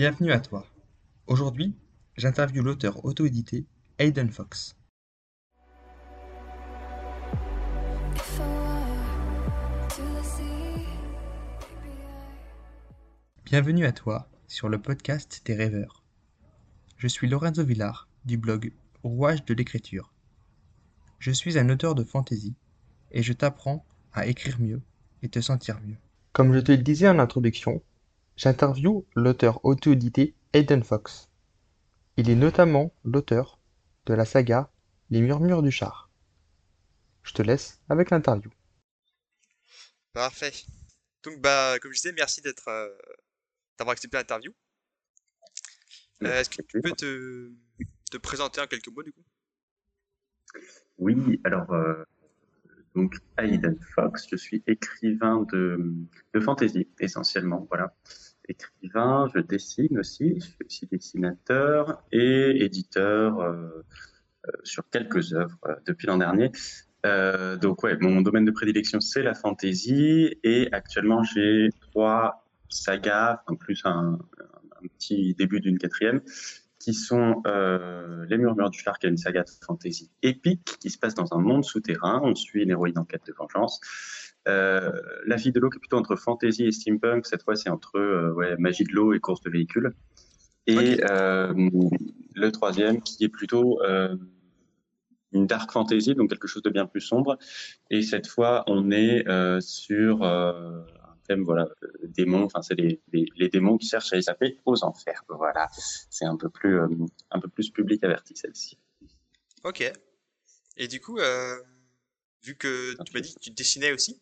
Bienvenue à toi. Aujourd'hui, j'interviewe l'auteur auto-édité Hayden Fox. Bienvenue à toi sur le podcast des rêveurs. Je suis Lorenzo Villar du blog Rouage de l'écriture. Je suis un auteur de fantaisie et je t'apprends à écrire mieux et te sentir mieux. Comme je te le disais en introduction, j'interviewe l'auteur auto-édité Hayden Fox. Il est notamment l'auteur de la saga Les Murmures du Char. Je te laisse avec l'interview. Parfait. Donc, bah, comme je disais, merci d'être, euh, d'avoir accepté l'interview. Euh, Est-ce que tu peux te, te présenter en quelques mots, du coup? Oui, alors, euh, donc, Hayden Fox, je suis écrivain de, de fantasy, essentiellement, voilà. Écrivain, je dessine aussi, je suis aussi dessinateur et éditeur euh, euh, sur quelques œuvres euh, depuis l'an dernier. Donc ouais, mon domaine de prédilection c'est la fantasy et actuellement j'ai trois sagas, en plus un, petit début d'une quatrième, qui sont Les Murmures du Char, qui est une saga de fantasy épique qui se passe dans un monde souterrain. On suit une héroïne en quête de vengeance. Euh, la fille de l'eau qui est plutôt entre fantasy et steampunk, cette fois c'est entre euh, ouais, magie de l'eau et course de véhicules. Et euh, le troisième qui est plutôt une dark fantasy, donc quelque chose de bien plus sombre. Et cette fois, on est sur un thème, voilà, démons. Enfin, c'est les, les, les démons qui cherchent à échapper aux enfers. Voilà, c'est un peu plus, un peu plus public averti celle-ci. Ok. Et du coup, euh, vu que tu m'as dit que tu dessinais aussi,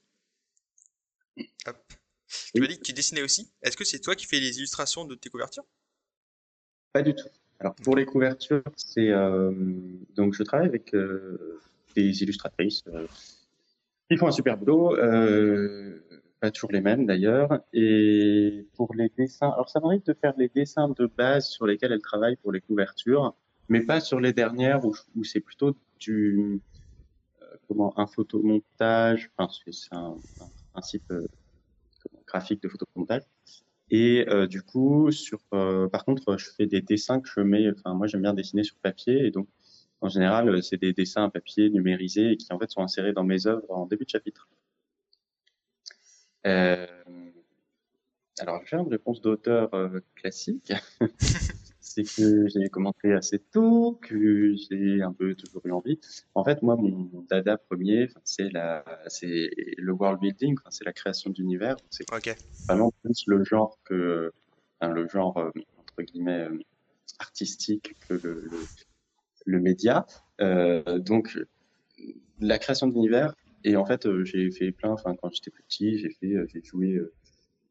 hop. Tu m'as dit que tu dessinais aussi. Est-ce que c'est toi qui fais les illustrations de tes couvertures? Pas du tout. Alors pour les couvertures, c'est euh, donc je travaille avec euh, des illustratrices euh, qui font un super boulot, euh, pas toujours les mêmes d'ailleurs. Et pour les dessins, alors ça m'arrive de faire les dessins de base sur lesquels elles travaillent pour les couvertures, mais pas sur les dernières où, où c'est plutôt du comment un photomontage. Enfin c'est c'est un, un principe euh, graphique de photomontage. Et euh, du coup, sur, euh, par contre, je fais des dessins que je mets. Enfin, moi, j'aime bien dessiner sur papier, et donc, en général, c'est des dessins à papier numérisés qui en fait sont insérés dans mes œuvres en début de chapitre. Euh, alors, j'ai une réponse d'auteur classique. c'est que j'ai commencé assez tôt, que j'ai un peu toujours eu envie. En fait, moi, mon, mon dada premier, c'est la, c'est le world building, c'est la création d'univers. C'est vraiment plus le genre que le genre euh, entre guillemets euh, artistique que le, le, le média. Euh, donc la création d'univers et en fait j'ai fait plein. Enfin quand j'étais petit, j'ai fait j'ai joué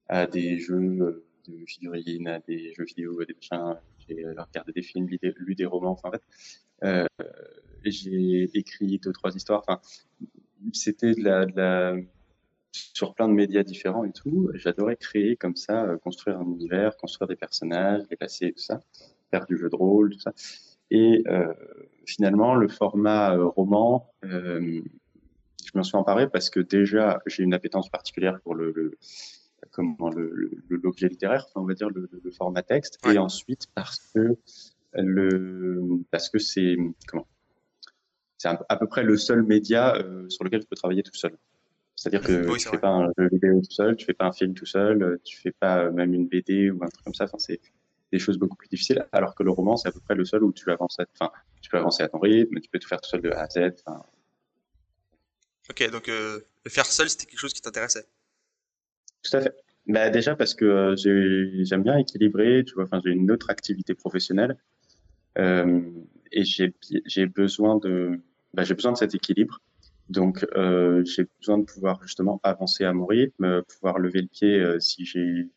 à des jeux de figurines, à des jeux vidéo, à des machins. J'ai euh, regardé des films, des, lu des romans. Enfin en euh, j'ai écrit deux trois histoires. Enfin c'était de la, de la sur plein de médias différents et tout. J'adorais créer comme ça, euh, construire un univers, construire des personnages, les passer, tout ça, faire du jeu de rôle, tout ça. Et euh, finalement, le format euh, roman, euh, je m'en suis emparé parce que déjà, j'ai une appétence particulière pour le comment le l'objet littéraire, enfin, on va dire le, format texte, Ouais. et ensuite parce que le parce que c'est comment c'est à, peu près le seul média euh, sur lequel je peux travailler tout seul. C'est-à-dire que Oui, tu fais vrai. pas un jeu vidéo tout seul, tu fais pas un film tout seul, euh, tu fais pas euh, même une BD ou un truc comme ça. Enfin, c'est des choses beaucoup plus difficiles. Alors que le roman, c'est à peu près le seul où tu avances, à, enfin, tu peux avancer à ton rythme, tu peux tout faire tout seul de A à Z. Enfin, Ok, donc euh, le faire seul, c'était quelque chose qui t'intéressait. Tout à fait. Bah, déjà parce que euh, j'ai- j'aime bien équilibrer, tu vois. Enfin, j'ai une autre activité professionnelle euh, et j'ai besoin de, bah, besoin de cet équilibre. Donc, euh, j'ai besoin de pouvoir justement avancer à mon rythme, pouvoir lever le pied si j'ai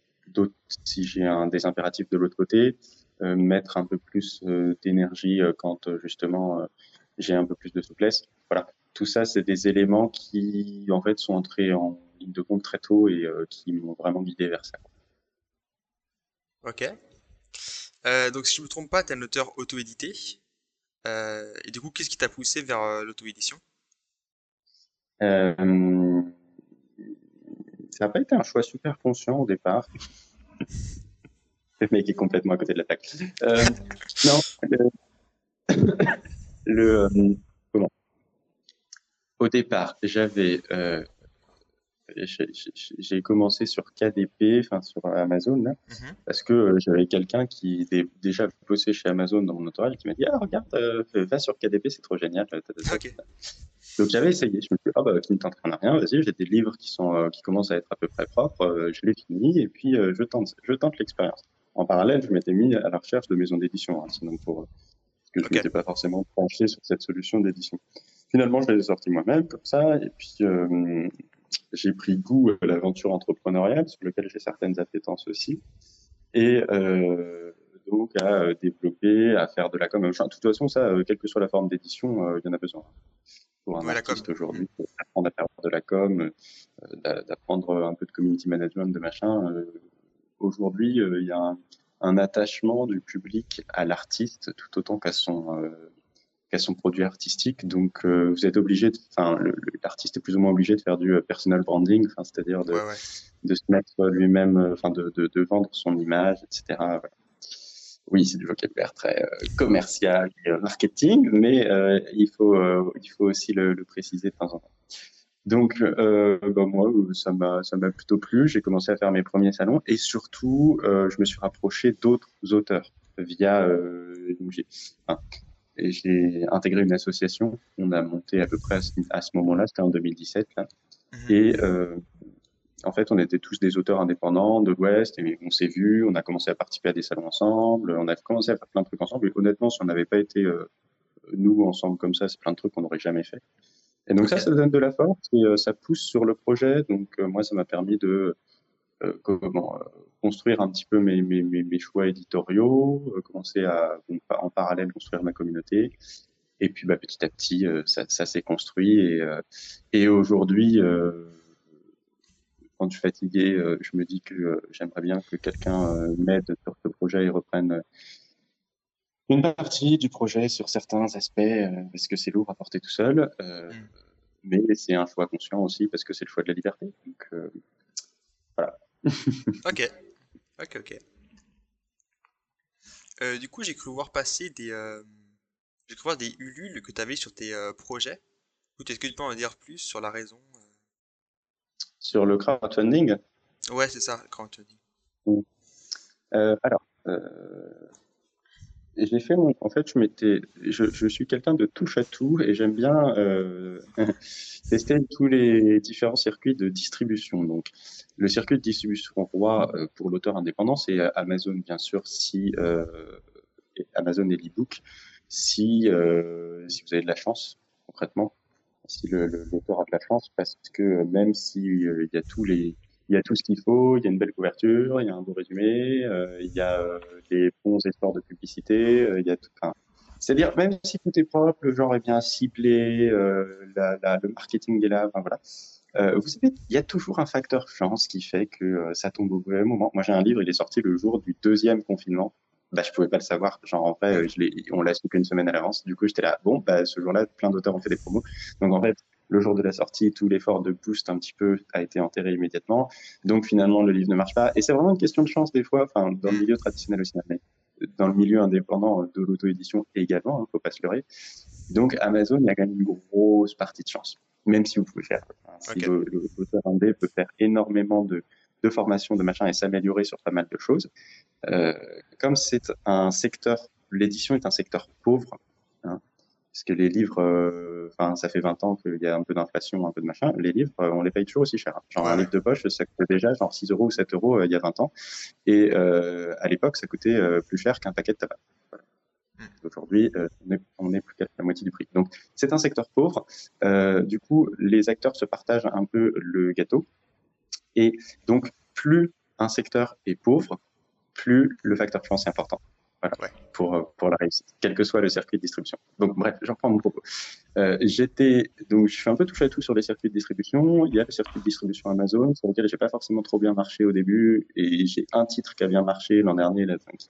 si des impératifs de l'autre côté, mettre un peu plus d'énergie quand justement j'ai un peu plus de souplesse. Voilà, tout ça, c'est des éléments qui en fait sont entrés en ligne de compte très tôt et euh, qui m'ont vraiment guidé vers ça. Ok. Euh, donc si je me trompe pas, t'es un auteur auto-édité. Euh, et du coup, qu'est-ce qui t'a poussé vers l'auto-édition? Ça n'a pas été un choix super conscient au départ. le mec est complètement à côté de la plaque. Euh, non, le, le euh, comment? Au départ, j'avais euh, j'ai commencé sur KDP, enfin sur Amazon, là, Mhm. parce que euh, j'avais quelqu'un qui dé- déjà bossait chez Amazon dans mon entourage qui m'a dit Ah, regarde, euh, va sur KDP, c'est trop génial. Donc j'avais essayé, je me suis dit Ah, bah, qui ne t'entraîne à rien, vas-y, j'ai des livres qui, sont, euh, qui commencent à être à peu près propres, euh, je les finis et puis euh, je tente, je tente l'expérience. En parallèle, je m'étais mis à la recherche de maisons d'édition, hein, sinon pour, que je Ok. m'étais pas forcément penché sur cette solution d'édition. Finalement, je l'ai sorti moi-même comme ça, et puis j'ai pris goût à l'aventure entrepreneuriale, sur lequel j'ai certaines appétences aussi, et euh, donc à euh, développer, à faire de la com. Enfin, de toute façon, ça, euh, quelle que soit la forme d'édition, il y en a besoin. Pour un Ouais, artiste aujourd'hui, apprendre à faire de la com, d'a- d'apprendre un peu de community management, de machin. aujourd'hui, il y a un, un attachement du public à l'artiste tout autant qu'à son son produit artistique. Donc, euh, vous êtes obligé, enfin, l'artiste est plus ou moins obligé de faire du euh, personal branding, enfin, c'est-à-dire de, Ouais, ouais. de se mettre lui-même, euh, enfin, de, de, de vendre son image, etc. Voilà. Oui, c'est du vocabulaire très euh, commercial et marketing, mais euh, il faut, il faut aussi le, le préciser de temps en temps. Donc, bah, moi, ça m'a, ça m'a plutôt plu. J'ai commencé à faire mes premiers salons et surtout, je me suis rapproché d'autres auteurs via. Euh, enfin, et j'ai intégré une association. On a monté à peu près à ce, moment-là, c'était en 2017 là. Mhm. Et euh, en fait, on était tous des auteurs indépendants de l'Ouest et on s'est vus, on a commencé à participer à des salons ensemble, on a commencé à faire plein de trucs ensemble. Et honnêtement, si on n'avait pas été euh, nous ensemble comme ça, c'est plein de trucs qu'on n'aurait jamais fait. Et donc ça, ça donne de la force et euh, ça pousse sur le projet. Donc moi, ça m'a permis de comment euh, construire un petit peu mes, mes, mes, mes choix éditoriaux, euh, commencer à en parallèle construire ma communauté. Et puis bah, petit à petit, euh, ça, ça s'est construit et, euh, et aujourd'hui, euh, quand je suis fatigué, euh, je me dis que euh, j'aimerais bien que quelqu'un euh, m'aide sur ce projet et reprenne euh, une partie du projet sur certains aspects euh, parce que c'est lourd à porter tout seul. Euh, Mm. Mais c'est un choix conscient aussi parce que c'est le choix de la liberté. Donc, euh, Ok. Ok, ok. Euh, du coup, j'ai cru voir passer des, euh, j'ai cru voir des Ulule que tu avais sur tes euh, projets. Est-ce que tu peux en dire plus sur la raison euh? Sur le crowdfunding, Ouais, c'est ça, dis. Euh, alors, j'ai fait mon, en fait, je suis quelqu'un de touche à tout et j'aime bien euh, tester tous les différents circuits de distribution. Donc, le circuit de distribution roi euh, pour l'auteur indépendant, c'est euh, Amazon, bien sûr, si Amazon et l'ebook, si si vous avez de la chance, concrètement, si l'auteur a de la chance, parce que même si il y a tous les il y a tout ce qu'il faut, il y a une belle couverture, il y a un beau résumé, euh, il y a euh, des bons efforts de publicité, euh, il y a tout. Enfin, c'est-à-dire même si tout est propre, le genre est bien ciblé, le marketing est là, enfin voilà. Vous savez, il y a toujours un facteur chance qui fait que ça tombe au mauvais moment. Moi, j'ai un livre, il est sorti le jour du deuxième confinement. Bah, je pouvais pas le savoir. En vrai, on l'a su qu'une semaine à l'avance. Du coup, j'étais là. Bon, bah, ce jour-là, plein d'auteurs ont fait des promos. Donc, en fait, le jour de la sortie, tout l'effort de boost un petit peu a été enterré immédiatement. Donc, finalement, le livre ne marche pas. Et c'est vraiment une question de chance des fois, enfin, dans le milieu traditionnel aussi, mais dans le milieu indépendant de l'auto-édition également, hein, faut pas se leurrer. Donc, Amazon, il y a quand même une grosse partie de chance. Même si vous pouvez faire, si l'auteur indé peut faire énormément de, de formation, de machin et s'améliorer sur pas mal de choses. Euh, comme c'est un secteur, l'édition est un secteur pauvre, hein, parce que les livres, euh, enfin, ça fait 20 ans qu'il y a un peu d'inflation, un peu de machin. Les livres, euh, on les paye toujours aussi cher. hein. Genre Ouais, un livre de poche, ça coûtait déjà genre 6 euros ou 7 euros euh, il y a 20 ans, et à l'époque, ça coûtait plus cher qu'un paquet de tabac. Voilà. Mm. Aujourd'hui, on est, plus qu'à la moitié du prix. Donc, c'est un secteur pauvre. Du coup, les acteurs se partagent un peu le gâteau. Et donc, plus un secteur est pauvre, plus le facteur chance est important. Voilà, Ouais. pour, euh, pour la réussite, quel que soit le circuit de distribution. Donc, bref, je reprends mon propos. Euh, j'étais, donc, je suis un peu touché à tout sur les circuits de distribution. Il y a le circuit de distribution Amazon, sur lequel j'ai pas forcément trop bien marché au début, et j'ai un titre qui a bien marché l'an dernier, là, enfin, qui,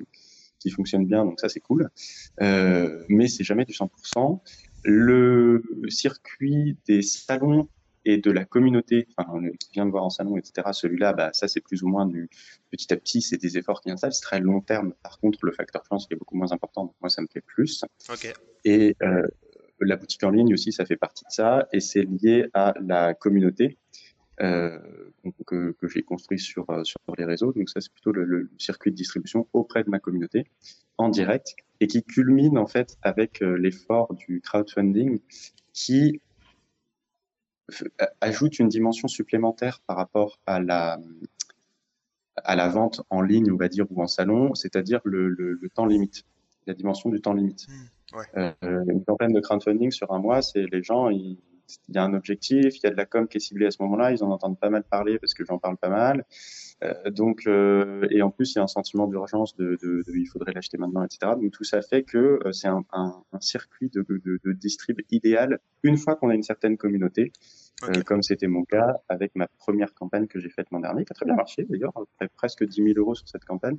qui fonctionne bien, donc ça, c'est cool. Euh, mais c'est jamais du 100%. Le circuit des salons et de la communauté, enfin, qui vient de voir en salon, etc. Celui-là, bah, ça c'est plus ou moins du petit à petit, c'est des efforts qui installent, c'est très long terme. Par contre, le facteur chance est beaucoup moins important, donc moi ça me fait plus. Ok. Et euh, la boutique en ligne aussi, ça fait partie de ça, et c'est lié à la communauté. Euh, que, que j'ai construit sur, euh, sur les réseaux. Donc ça, c'est plutôt le, le, circuit de distribution auprès de ma communauté en direct et qui culmine en fait avec l'effort du crowdfunding qui ajoute une dimension supplémentaire par rapport à la, à la vente en ligne, on va dire, ou en salon, c'est-à-dire le, le, le, temps limite, la dimension du temps limite. Mmh, ouais. euh, une campagne de crowdfunding sur un mois, c'est les gens, il y a un objectif, il y a de la com qui est ciblée à ce moment-là, ils en entendent pas mal parler parce que j'en parle pas mal. Euh, donc, euh, et en plus, il y a un sentiment d'urgence de, de, de, il faudrait l'acheter maintenant, etc. Donc tout ça fait que euh, c'est un, un, un, circuit de, de, de distrib idéal une fois qu'on a une certaine communauté, okay. comme c'était mon cas avec ma première campagne que j'ai faite l'an dernier, qui a très bien marché d'ailleurs, presque 10 000 euros sur cette campagne.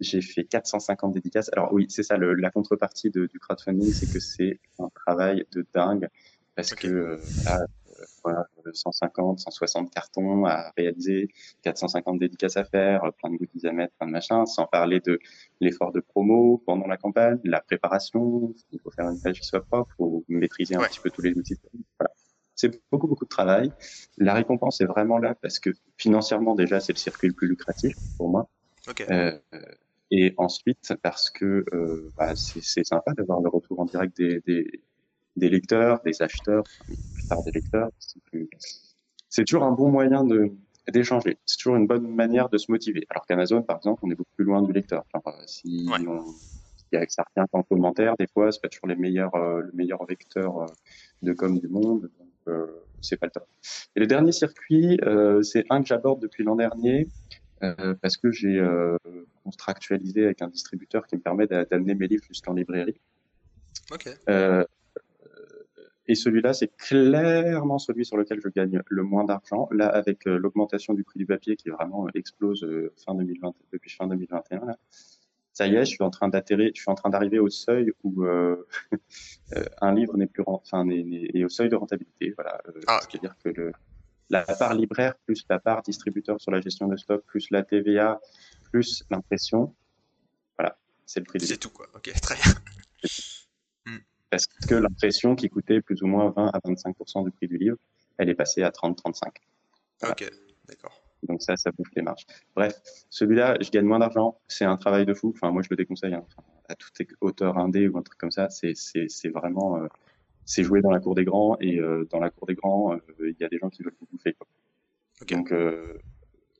J'ai fait 450 dédicaces. Alors oui, c'est ça, le, la contrepartie du crowdfunding, c'est que c'est un travail de dingue parce okay. que là, voilà, 150, 160 cartons à réaliser, 450 dédicaces à faire, plein de goodies à mettre, plein de machins, sans parler de l'effort de promo pendant la campagne, la préparation, il faut faire une page qui soit propre, il faut maîtriser un ouais. petit peu tous les outils. Voilà. C'est beaucoup, beaucoup de travail. La récompense est vraiment là parce que financièrement, déjà, c'est le circuit le plus lucratif pour moi. Okay. Euh, et ensuite, parce que euh, bah, c'est sympa d'avoir le retour en direct des, des, des lecteurs, des acheteurs, plus tard des lecteurs. C'est toujours un bon moyen de d'échanger. C'est toujours une bonne manière de se motiver. Alors qu'Amazon, par exemple, on est beaucoup plus loin du lecteur. Genre, si ouais. on il y a certains en commentaire, des fois, c'est pas toujours les meilleurs, euh, le meilleur vecteur euh, de com du monde. Donc, euh, c'est pas le top. Et le dernier circuit, euh, c'est un que j'aborde depuis l'an dernier. Euh, parce que j'ai euh, contractualisé avec un distributeur qui me permet d'amener mes livres jusqu'en librairie. Okay. Et celui-là, c'est clairement celui sur lequel je gagne le moins d'argent. Là, avec l'augmentation du prix du papier qui vraiment explose fin 2020, depuis fin 2021, là, ça y est, je suis en train d'atterrir, je suis en train d'arriver au seuil où euh, un livre n'est plus, enfin, est, au seuil de rentabilité. Voilà, ah, c'est-à-dire que le, la part libraire plus la part distributeur sur la gestion de stock plus la TVA plus l'impression, voilà, c'est le prix du C'est tout quoi. Ok, très bien. Parce que l'impression qui coûtait plus ou moins 20 à 25% du prix du livre, elle est passée à 30-35. Voilà. Ok, d'accord. Donc ça, ça bouffe les marges. Bref, celui-là, je gagne moins d'argent. C'est un travail de fou. Enfin, moi, je le déconseille hein. à tout auteur indé ou un truc comme ça. C'est vraiment, euh, c'est jouer dans la cour des grands et euh, dans la cour des grands, il euh, y a des gens qui veulent vous bouffer. Quoi. Okay. Donc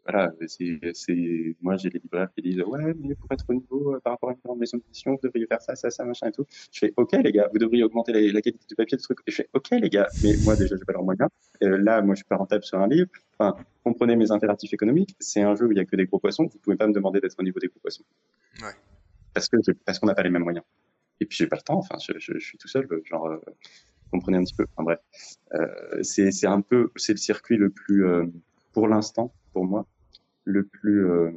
voilà, c'est moi j'ai les libraires qui disent ouais mais pour être au niveau euh, par rapport à une grande maison d'édition vous devriez faire ça ça ça machin et tout. Je fais ok les gars vous devriez augmenter la, la qualité du papier du truc. Je fais ok les gars mais moi déjà j'ai pas leurs moyens. Euh, là moi je suis pas rentable sur un livre. Enfin comprenez mes impératifs économiques. C'est un jeu où il y a que des gros poissons. Vous pouvez pas me demander d'être au niveau des gros poissons. Ouais. Parce que parce qu'on n'a pas les mêmes moyens. Et puis j'ai pas le temps. Enfin je, je, je suis tout seul genre. Euh, comprenez un petit peu. Enfin bref, euh, c'est un peu c'est le circuit le plus euh, pour l'instant pour moi le plus euh,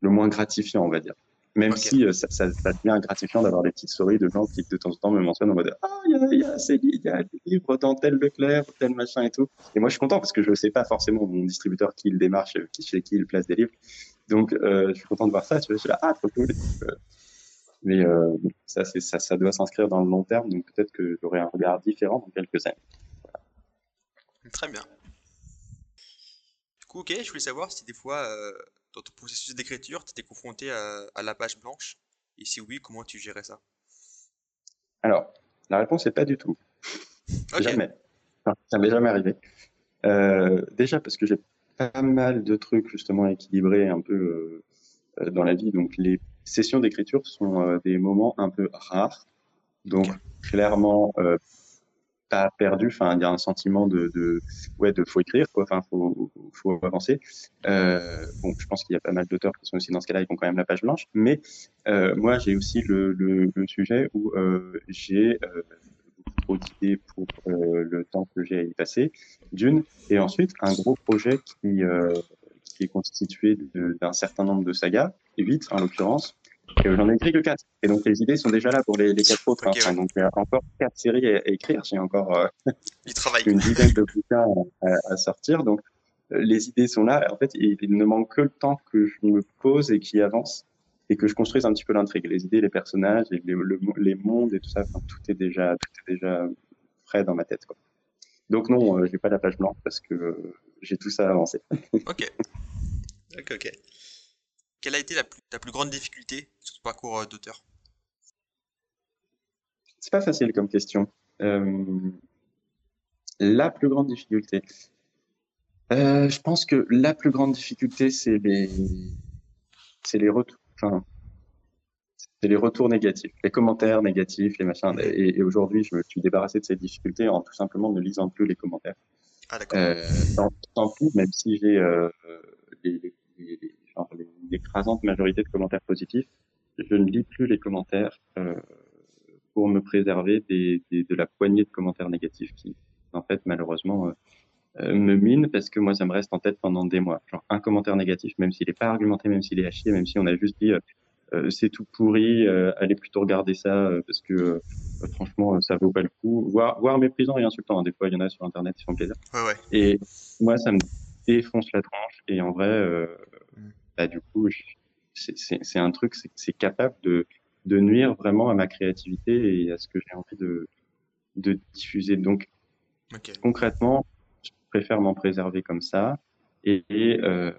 le moins gratifiant on va dire. Même okay. si euh, ça, ça, ça, devient gratifiant d'avoir des petites souris de gens qui de temps en temps me mentionnent en mode ah il y a, y a ces il y a des livres dans tel Leclerc tel machin et tout et moi je suis content parce que je sais pas forcément mon distributeur qui il démarche qui chez qui il place des livres. Donc euh, je suis content de voir ça je suis là ah trop cool! Mais euh, ça ça, ça doit s'inscrire dans le long terme donc peut-être que j'aurai un regard différent dans quelques années. Voilà. très bien coup, ok, je voulais savoir si des fois, euh, dans ton processus d'écriture, tu étais confronté à, à, la page blanche. Et si oui, comment tu gérais ça? Alors, la réponse est pas du tout. Okay. Jamais. Enfin, ça m'est jamais arrivé. Euh, déjà parce que j'ai pas mal de trucs justement équilibrés un peu euh, dans la vie. Donc, les sessions d'écriture sont des moments un peu rares. Donc, okay. clairement, pas perdu. Enfin, il y a un sentiment de, de ouais, de faut écrire, quoi. Enfin, faut, faut avancer. Euh, bon, je pense qu'il y a pas mal d'auteurs qui sont aussi dans ce cas-là, ils ont quand même la page blanche. Mais euh, moi, j'ai aussi le, le, le, sujet où euh, j'ai beaucoup trop d'idées pour le temps que j'ai à y passer, d'une, et ensuite un gros projet qui qui est constitué d'un certain nombre de sagas, et vite en l'occurrence, j'en ai écrit que quatre. Et donc les idées sont déjà là pour les, les quatre autres. Ok, hein. ouais. Donc il y a encore quatre séries à, à écrire. J'ai encore euh, Il travaille. une dizaine de bouquins à, à sortir. Donc euh, les idées sont là. En fait, il, il ne manque que le temps que je me pose et qui avance et que je construise un petit peu l'intrigue, les idées, les personnages, les, le- les mondes et tout ça. Enfin, tout est déjà, tout est déjà frais dans ma tête. Quoi. Donc non, euh, j'ai pas la page blanche parce que euh, j'ai tout ça avancé. Ok. Ok, ok. Quelle a été la plus, grande difficulté sur ce parcours euh, d'auteur C'est pas facile comme question. Euh, la plus grande difficulté. Euh, je pense que la plus grande difficulté, c'est les, c'est les retours, enfin, c'est les retours négatifs, les commentaires négatifs, les machins. Et, et aujourd'hui, je me suis débarrassé de ces difficultés en tout simplement ne lisant plus les commentaires. Ah, d'accord. Euh, tant, tant pis, même si j'ai euh, les- les- les- genre les- l'écrasante majorité de commentaires positifs, je ne lis plus les commentaires euh, pour me préserver des, des- de la poignée de commentaires négatifs qui, en fait, malheureusement, euh, euh, me minent parce que moi, ça me reste en tête pendant des mois. Genre un commentaire négatif, même s'il n'est pas argumenté, même s'il est à chier, même si on a juste dit euh, euh, c'est tout pourri, euh, allez plutôt regarder ça euh, parce que euh, franchement, ça vaut pas le coup. Voire, voire méprisant et insultant. hein. Des fois, il y en a sur Internet qui font plaisir. Ouais, ouais. Et moi, ça me défonce la tranche. Et en vrai. Bah, du coup, c'est- un truc, c'est capable de, de nuire vraiment à ma créativité et à ce que j'ai envie de, de diffuser. Donc, concrètement, je préfère m'en préserver comme ça. Et, et, euh,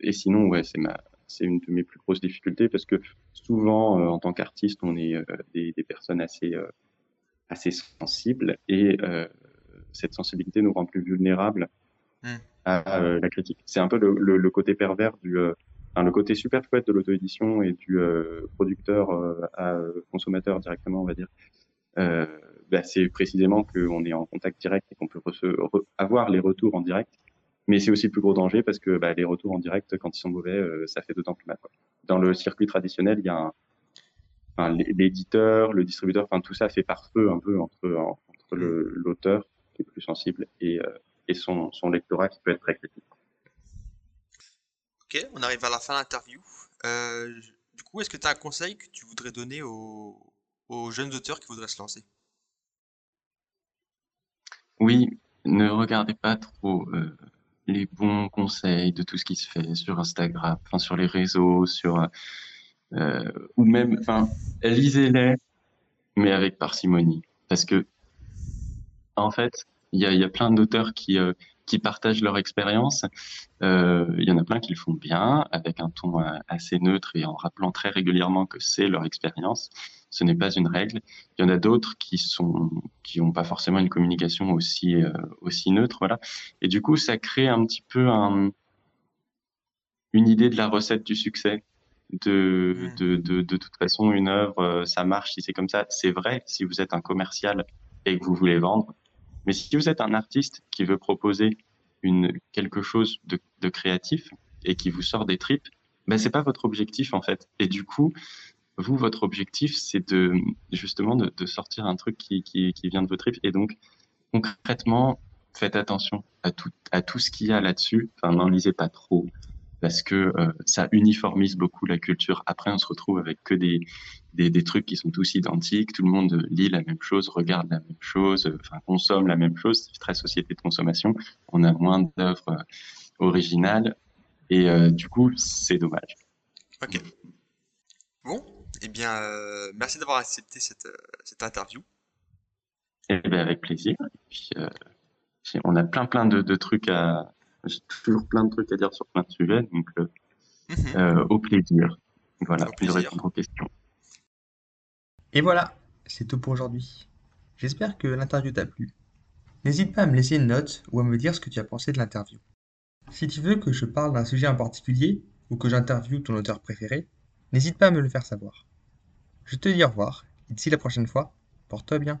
et sinon, ouais, c'est ma, c'est une de mes plus grosses difficultés parce que souvent, euh, en tant qu'artiste, on est euh, des, des personnes assez, assez sensibles et cette sensibilité nous rend plus vulnérables Hmm. à la critique. C'est un peu le, le, le côté pervers du, le côté super chouette de l'auto-édition et du euh, producteur euh, à consommateur directement, on va dire. Euh, bah, c'est précisément qu'on est en contact direct et qu'on peut avoir les retours en direct. Mais c'est aussi le plus gros danger parce que bah, les retours en direct, quand ils sont mauvais, ça fait d'autant plus mal. Quoi. Dans le circuit traditionnel, il y a un, enfin, l'éditeur, le distributeur, enfin tout ça fait par feu un peu entre, l'auteur qui est plus sensible et, et son, son lectorat qui peut être très critique. Ok, on arrive à la fin de l'interview. Euh, du coup, est-ce que tu as un conseil que tu voudrais donner aux, jeunes auteurs qui voudraient se lancer? Oui, ne regardez pas trop euh, les bons conseils de tout ce qui se fait sur Instagram, sur les réseaux, sur euh, ou même, enfin, lisez-les, mais avec parcimonie, parce que en fait, il y a, plein d'auteurs qui qui partagent leur expérience. Euh, il y en a plein qui le font bien, avec un ton euh, assez neutre et en rappelant très régulièrement que c'est leur expérience. Ce n'est pas une règle. Il y en a d'autres qui sont qui n'ont pas forcément une communication aussi euh, aussi neutre, voilà. Et du coup, ça crée un petit peu un, une idée de la recette du succès. De, Mm. de, de, de toute façon, une œuvre, ça marche si c'est comme ça. C'est vrai si vous êtes un commercial et que vous voulez vendre. Mais si vous êtes un artiste qui veut proposer quelque chose de, créatif et qui vous sort des tripes, ben c'est pas votre objectif en fait. Et du coup, vous, votre objectif, c'est de justement de, sortir un truc qui vient de vos tripes. Et donc, concrètement, faites attention à tout, à tout ce qu'il y a là-dessus. Enfin, n'en lisez pas trop parce que euh, ça uniformise beaucoup la culture. Après, on se retrouve avec que des, des, des trucs qui sont tous identiques. Tout le monde lit la même chose, regarde la même chose, euh, enfin consomme la même chose. C'est très société de consommation. On a moins d'œuvres euh, originales et euh, du coup, c'est dommage. Ok. Bon, eh bien, merci d'avoir accepté cette, cette interview. Et ben avec plaisir. Et puis, on a plein plein de, de trucs à, j'ai toujours plein de trucs à dire sur plein de sujets, donc euh, Mhm. euh, au plaisir. Voilà, Au de plaisir. répondre aux questions. Et voilà, c'est tout pour aujourd'hui. J'espère que l'interview t'a plu. N'hésite pas à me laisser une note ou à me dire ce que tu as pensé de l'interview. Si tu veux que je parle d'un sujet en particulier ou que j'interviewe ton auteur préféré, n'hésite pas à me le faire savoir. Je te dis au revoir et d'ici la prochaine fois, porte-toi bien.